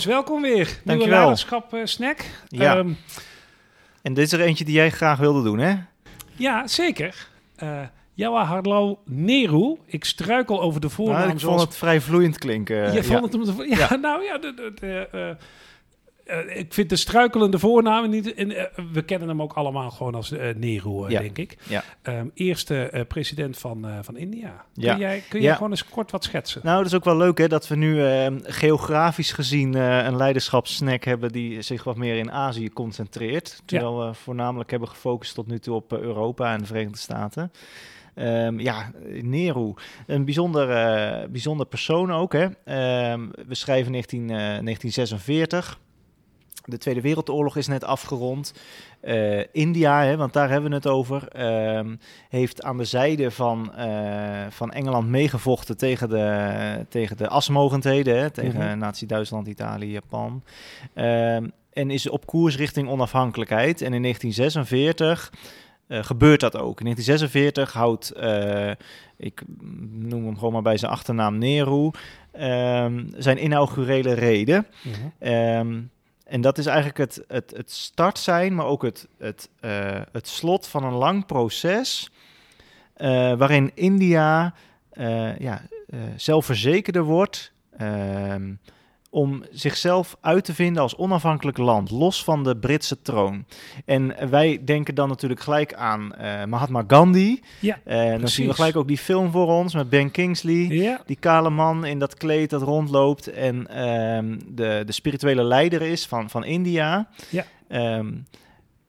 Welkom weer. Dankjewel. leiderschap eh, snack. Ja. Ehm, En dit is er eentje die jij graag wilde doen, hè? ja, zeker. Eh Jawaharlal Nehru. Ik struikel over de voornaam. Nou, ik vond zoals- het vrij vloeiend klinken. Je ja. vond het om te... Ja, Ja. nou ja, de, de, de, eh, eh, ik vind de struikelende voornaam niet... En, eh, we kennen hem ook allemaal gewoon als eh Nehru, eh, Ja. denk ik. Ja. Ehm, eerste president van, van India. Kun Ja. jij, kun je gewoon eens kort wat schetsen? Nou, dat is ook wel leuk, hè, dat we nu eh, geografisch gezien een leiderschapssnack hebben die zich wat meer in Azië concentreert. Terwijl we voornamelijk hebben gefocust tot nu toe op Europa en de Verenigde Staten. Ehm, ja, Nehru, een bijzonder, bijzonder persoon ook. Hè? Ehm, we schrijven 19, eh, 1946. De Tweede Wereldoorlog is net afgerond. Eh, India, hè, want daar hebben we het over, ehm, heeft aan de zijde van, eh, van Engeland meegevochten tegen de, tegen de asmogendheden, hè, tegen Mhm. Nazi-Duitsland, Italië, Japan. Ehm, en is op koers richting onafhankelijkheid. En in 1946 eh, gebeurt dat ook. In 1946 houdt, ik noem hem gewoon maar bij zijn achternaam Nehru, ehm, zijn inaugurele reden. Ehm, en dat is eigenlijk het, het, het start zijn, maar ook het, het, eh, het slot van een lang proces. eh, waarin India eh, ja, zelfverzekerder wordt. Om zichzelf uit te vinden als onafhankelijk land, los van de Britse troon. En wij denken dan natuurlijk gelijk aan eh, Mahatma Gandhi. Ja, En dan zien we gelijk ook die film voor ons met Ben Kingsley. Ja, Die kale man in dat kleed dat rondloopt en ehm, de, de spirituele leider is van, van India. Ja. Ehm,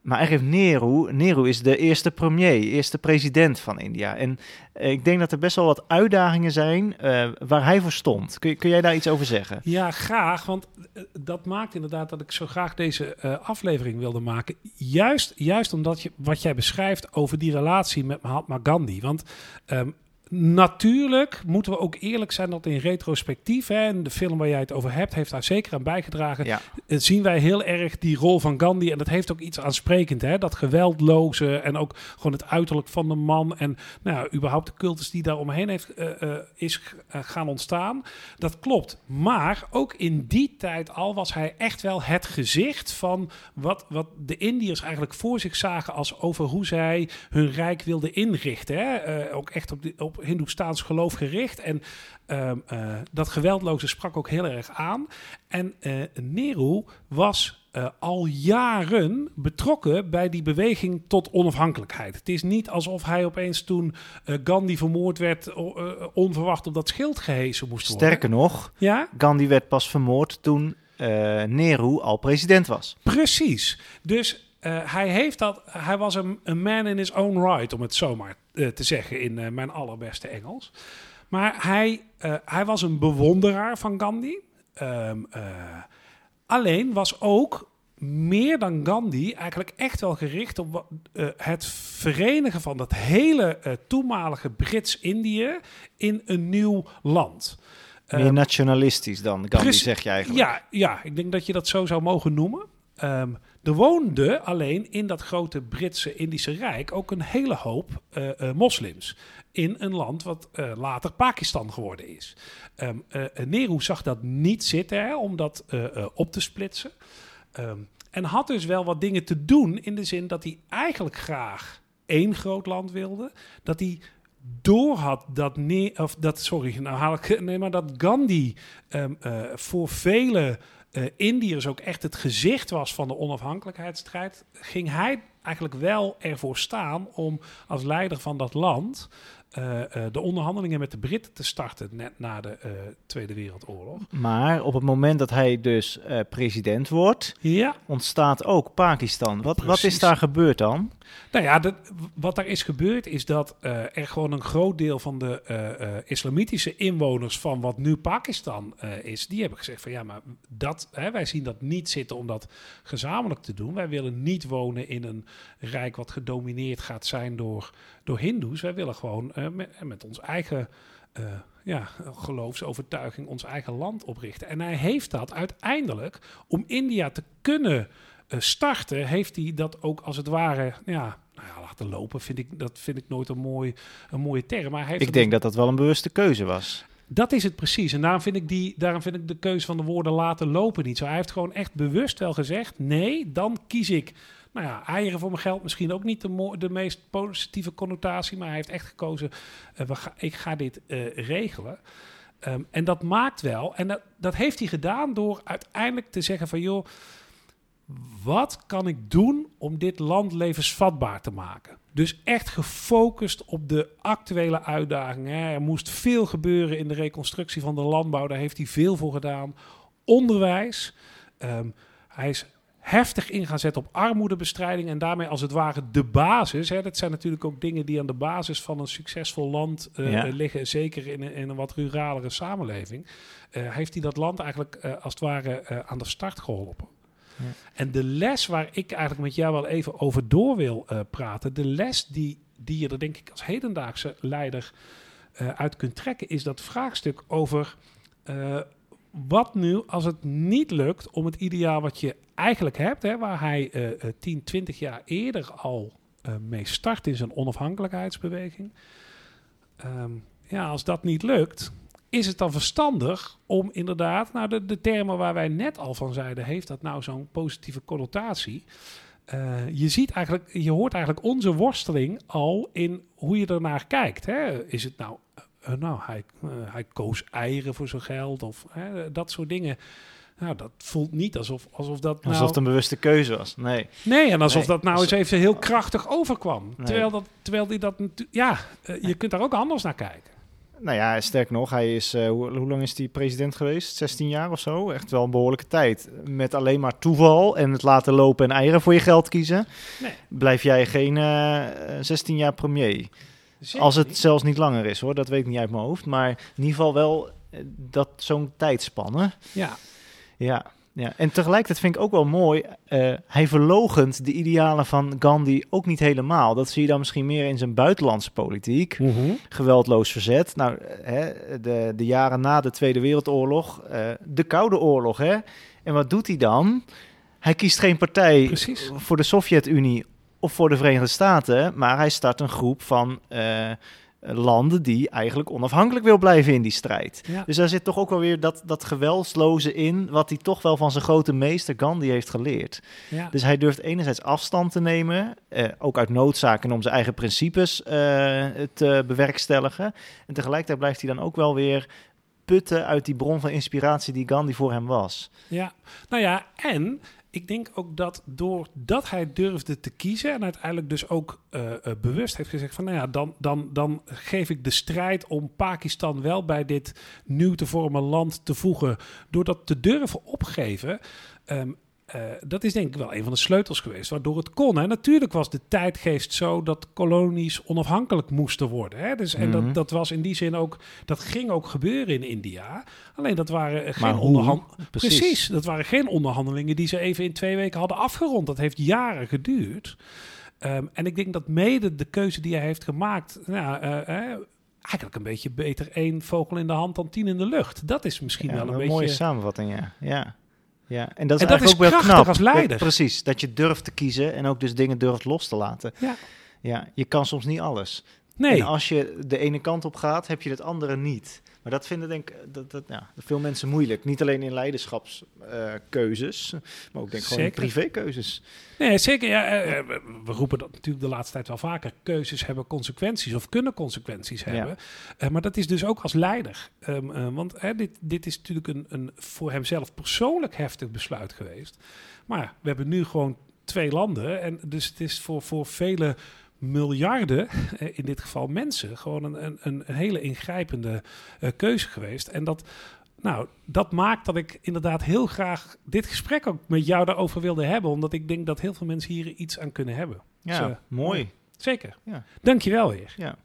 maar eigenlijk heeft Nehru, Nehru is de eerste premier, eerste president van India. En eh, ik denk dat er best wel wat uitdagingen zijn eh, waar hij voor stond. Kun, kun jij daar iets over zeggen? Ja, graag. Want eh, dat maakt inderdaad dat ik zo graag deze aflevering wilde maken. Juist, juist omdat je wat jij beschrijft over die relatie met Mahatma Gandhi. Want ehm, natuurlijk moeten we ook eerlijk zijn dat in retrospectief, hè, en de film waar jij het over hebt, heeft daar zeker aan bijgedragen. Ja, eh, zien wij heel erg die rol van Gandhi. En dat heeft ook iets aansprekend. Hè? Dat geweldloze en ook gewoon het uiterlijk van de man. En nou, ja, überhaupt de cultus die daar omheen heeft, eh, eh, is gaan ontstaan. Dat klopt. Maar ook in die tijd al was hij echt wel het gezicht van wat, wat de Indiërs eigenlijk voor zich zagen als over hoe zij hun rijk wilden inrichten. Hè? Ook echt op, de, op Hindoestaans geloof gericht. En ehm, eh, dat geweldloze sprak ook heel erg aan. En eh Nehru was eh, al jaren betrokken bij die beweging tot onafhankelijkheid. Het is niet alsof hij opeens toen Gandhi vermoord werd, onverwacht op dat schild gehesen moest worden. sterker nog, Ja, Gandhi werd pas vermoord toen eh, Nehru al president was. precies. Dus eh, hij heeft dat. Hij was een, een man in his own right, om het zomaar eh, te zeggen in eh, mijn allerbeste Engels. Maar hij, hij was een bewonderaar van Gandhi. Ehm, eh, alleen was ook meer dan Gandhi eigenlijk echt wel gericht op het verenigen van dat hele toenmalige Brits-Indië in een nieuw land. Meer Ehm, nationalistisch dan Gandhi, zeg je eigenlijk. ja, ja, ik denk dat je dat zo zou mogen noemen. Ehm, er woonde alleen in dat grote Britse Indische Rijk ook een hele hoop eh, eh, moslims. In een land wat eh, later Pakistan geworden is. Eh, Nehru zag dat niet zitten hè, om dat op te splitsen. Ehm, en had dus wel wat dingen te doen in de zin dat hij eigenlijk graag één groot land wilde. Dat hij door had dat, ne of dat sorry, nou haal ik, nee, maar dat Gandhi voor vele eh Indiërs ook echt het gezicht was van de onafhankelijkheidsstrijd, ging hij eigenlijk wel ervoor staan om als leider van dat land eh, eh, de onderhandelingen met de Britten te starten net na de eh, Tweede Wereldoorlog. Maar op het moment dat hij dus president wordt, Ja, ontstaat ook Pakistan. Wat, wat is daar gebeurd dan? Nou ja, dat, wat daar is gebeurd is dat er gewoon een groot deel van de islamitische inwoners van wat nu Pakistan is, die hebben gezegd van ja, maar dat, hè, wij zien dat niet zitten om dat gezamenlijk te doen. Wij willen niet wonen in een rijk wat gedomineerd gaat zijn door, door hindoes. Wij willen gewoon met, met ons eigen eh, ja, geloofsovertuiging ons eigen land oprichten. En hij heeft dat uiteindelijk om India te kunnen eh, starten, heeft hij dat ook als het ware, ja, nou ja, laten lopen. Vind ik, dat vind ik nooit een, mooi, een mooie term. Maar hij heeft Ik denk dat dat wel een bewuste keuze was. Dat is het precies. En daarom vind, ik die, daarom vind ik de keuze van de woorden laten lopen niet zo. Hij heeft gewoon echt bewust wel gezegd: nee, dan kies ik. Nou ja, eieren voor mijn geld misschien ook niet de, de meest positieve connotatie. Maar hij heeft echt gekozen: eh, we ga, ik ga dit eh, regelen. Ehm, en dat maakt wel. En dat, dat heeft hij gedaan door uiteindelijk te zeggen: van joh. Wat kan ik doen om dit land levensvatbaar te maken? Dus echt gefocust op de actuele uitdagingen. Er moest veel gebeuren in de reconstructie van de landbouw. Daar heeft hij veel voor gedaan. Onderwijs. Ehm, hij is heftig in gaan zetten op armoedebestrijding. En daarmee als het ware de basis. Hè. Dat zijn natuurlijk ook dingen die aan de basis van een succesvol land eh, Ja. liggen. Zeker in, een- in een wat ruralere samenleving. Eh, heeft hij dat land eigenlijk eh, als het ware aan de start geholpen. Ja. En de les waar ik eigenlijk met jou wel even over door wil praten, de les die, die je er denk ik als hedendaagse leider uit kunt trekken, is dat vraagstuk over wat nu als het niet lukt om het ideaal wat je eigenlijk hebt, hè, waar hij eh, 10, 20 jaar eerder al eh, mee start in zijn onafhankelijkheidsbeweging. Ehm, ja, als dat niet lukt, is het dan verstandig om inderdaad, nou de, de termen waar wij net al van zeiden, heeft dat nou zo'n positieve connotatie? Eh, je ziet eigenlijk, je hoort eigenlijk onze worsteling al in hoe je ernaar kijkt. Hè? Is het nou, eh, nou hij, eh, hij koos eieren voor zijn geld of dat soort dingen. Nou, dat voelt niet alsof, alsof dat nou... Alsof het een bewuste keuze was. Nee. Nee, en alsof Nee, dat nou eens even heel krachtig overkwam. Nee. Terwijl, dat, terwijl die dat... Ja, eh, je kunt daar ook anders naar kijken. Nou ja, sterk nog, hij is, hoe, lang is hij president geweest? 16 jaar of zo? Echt wel een behoorlijke tijd. Met alleen maar toeval en het laten lopen en eieren voor je geld kiezen, Nee. blijf jij geen eh, 16 jaar premier. Als het zelfs niet langer is hoor, dat weet ik niet uit mijn hoofd. Maar in ieder geval wel eh, dat zo'n tijdspanne. Ja, Ja, ja. En tegelijkertijd vind ik ook wel mooi, eh, hij verlogent de idealen van Gandhi ook niet helemaal. Dat zie je dan misschien meer in zijn buitenlandse politiek. Geweldloos verzet. Nou, hè, de, de jaren na de Tweede Wereldoorlog, eh, de Koude Oorlog. Hè? En wat doet hij dan? Hij kiest geen partij precies. voor de Sovjet-Unie of voor de Verenigde Staten, maar hij start een groep van eh, landen die eigenlijk onafhankelijk wil blijven in die strijd. Ja. Dus daar zit toch ook wel weer dat, dat geweldsloze in, wat hij toch wel van zijn grote meester Gandhi heeft geleerd. Ja. Dus hij durft enerzijds afstand te nemen, eh, ook uit noodzaak en om zijn eigen principes eh, te bewerkstelligen. En tegelijkertijd blijft hij dan ook wel weer putten uit die bron van inspiratie die Gandhi voor hem was. Ja, nou ja, en ik denk ook dat doordat hij durfde te kiezen en uiteindelijk dus ook eh, eh, bewust heeft gezegd van, nou ja, dan, dan, dan geef ik de strijd om Pakistan wel bij dit nieuw te vormen land te voegen, door dat te durven opgeven. ehm, eh, dat is denk ik wel een van de sleutels geweest, waardoor het kon. Hè. Natuurlijk was de tijdgeest zo dat kolonies onafhankelijk moesten worden. Hè. Dus, en Mhm. dat, dat was in die zin ook, dat ging ook gebeuren in India. Alleen dat waren geen onderhandelingen. Precies. Precies. dat waren geen onderhandelingen die ze even in twee weken hadden afgerond. Dat heeft jaren geduurd. Ehm, en ik denk dat mede de keuze die hij heeft gemaakt, nou, eh, eh, eigenlijk een beetje beter één vogel in de hand dan tien in de lucht. Dat is misschien Ja, wel een, een beetje. mooie samenvatting, ja. ja. Ja. En dat is, En dat eigenlijk is ook wel krachtig knap. als leider. Ja, precies, dat je durft te kiezen en ook dus dingen durft los te laten. Ja. Ja, je kan soms niet alles. Nee, En als je de ene kant op gaat, heb je het andere niet. Maar dat vinden denk ik dat, dat, ja, veel mensen moeilijk. Niet alleen in leiderschapskeuzes, maar ook denk ik gewoon in privékeuzes. nee, zeker. Ja, eh, eh, we, roepen dat natuurlijk de laatste tijd wel vaker. Keuzes hebben consequenties of kunnen consequenties Ja. hebben. Eh, maar dat is dus ook als leider. Ehm, eh, want dit, dit is natuurlijk een, een voor hemzelf persoonlijk heftig besluit geweest. Maar we hebben nu gewoon twee landen. En dus het is voor, voor vele miljarden, eh, in dit geval mensen, gewoon een, een, een hele ingrijpende eh, keuze geweest. En dat, nou, dat maakt dat ik inderdaad heel graag dit gesprek ook met jou daarover wilde hebben. Omdat ik denk dat heel veel mensen hier iets aan kunnen hebben. Ja, Dus, eh, mooi. Zeker. Ja. Dankjewel weer. Ja.